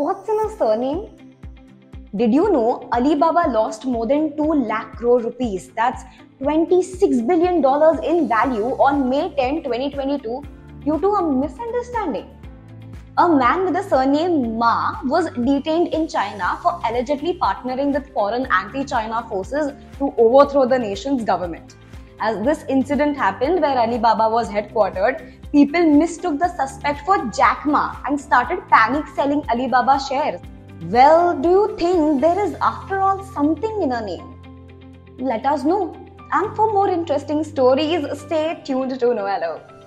What's in a surname? Did you know Alibaba lost more than 2 lakh crore rupees? That's $26 billion in value on May 10, 2022 due to a misunderstanding. A man with the surname Ma was detained in China for allegedly partnering with foreign anti China forces to overthrow the nation's government. As this incident happened where Alibaba was headquartered, people mistook the suspect for Jack Ma and started panic selling Alibaba shares. Well, do you think there is after all something in a name? Let us know. And for more interesting stories, stay tuned to Novello.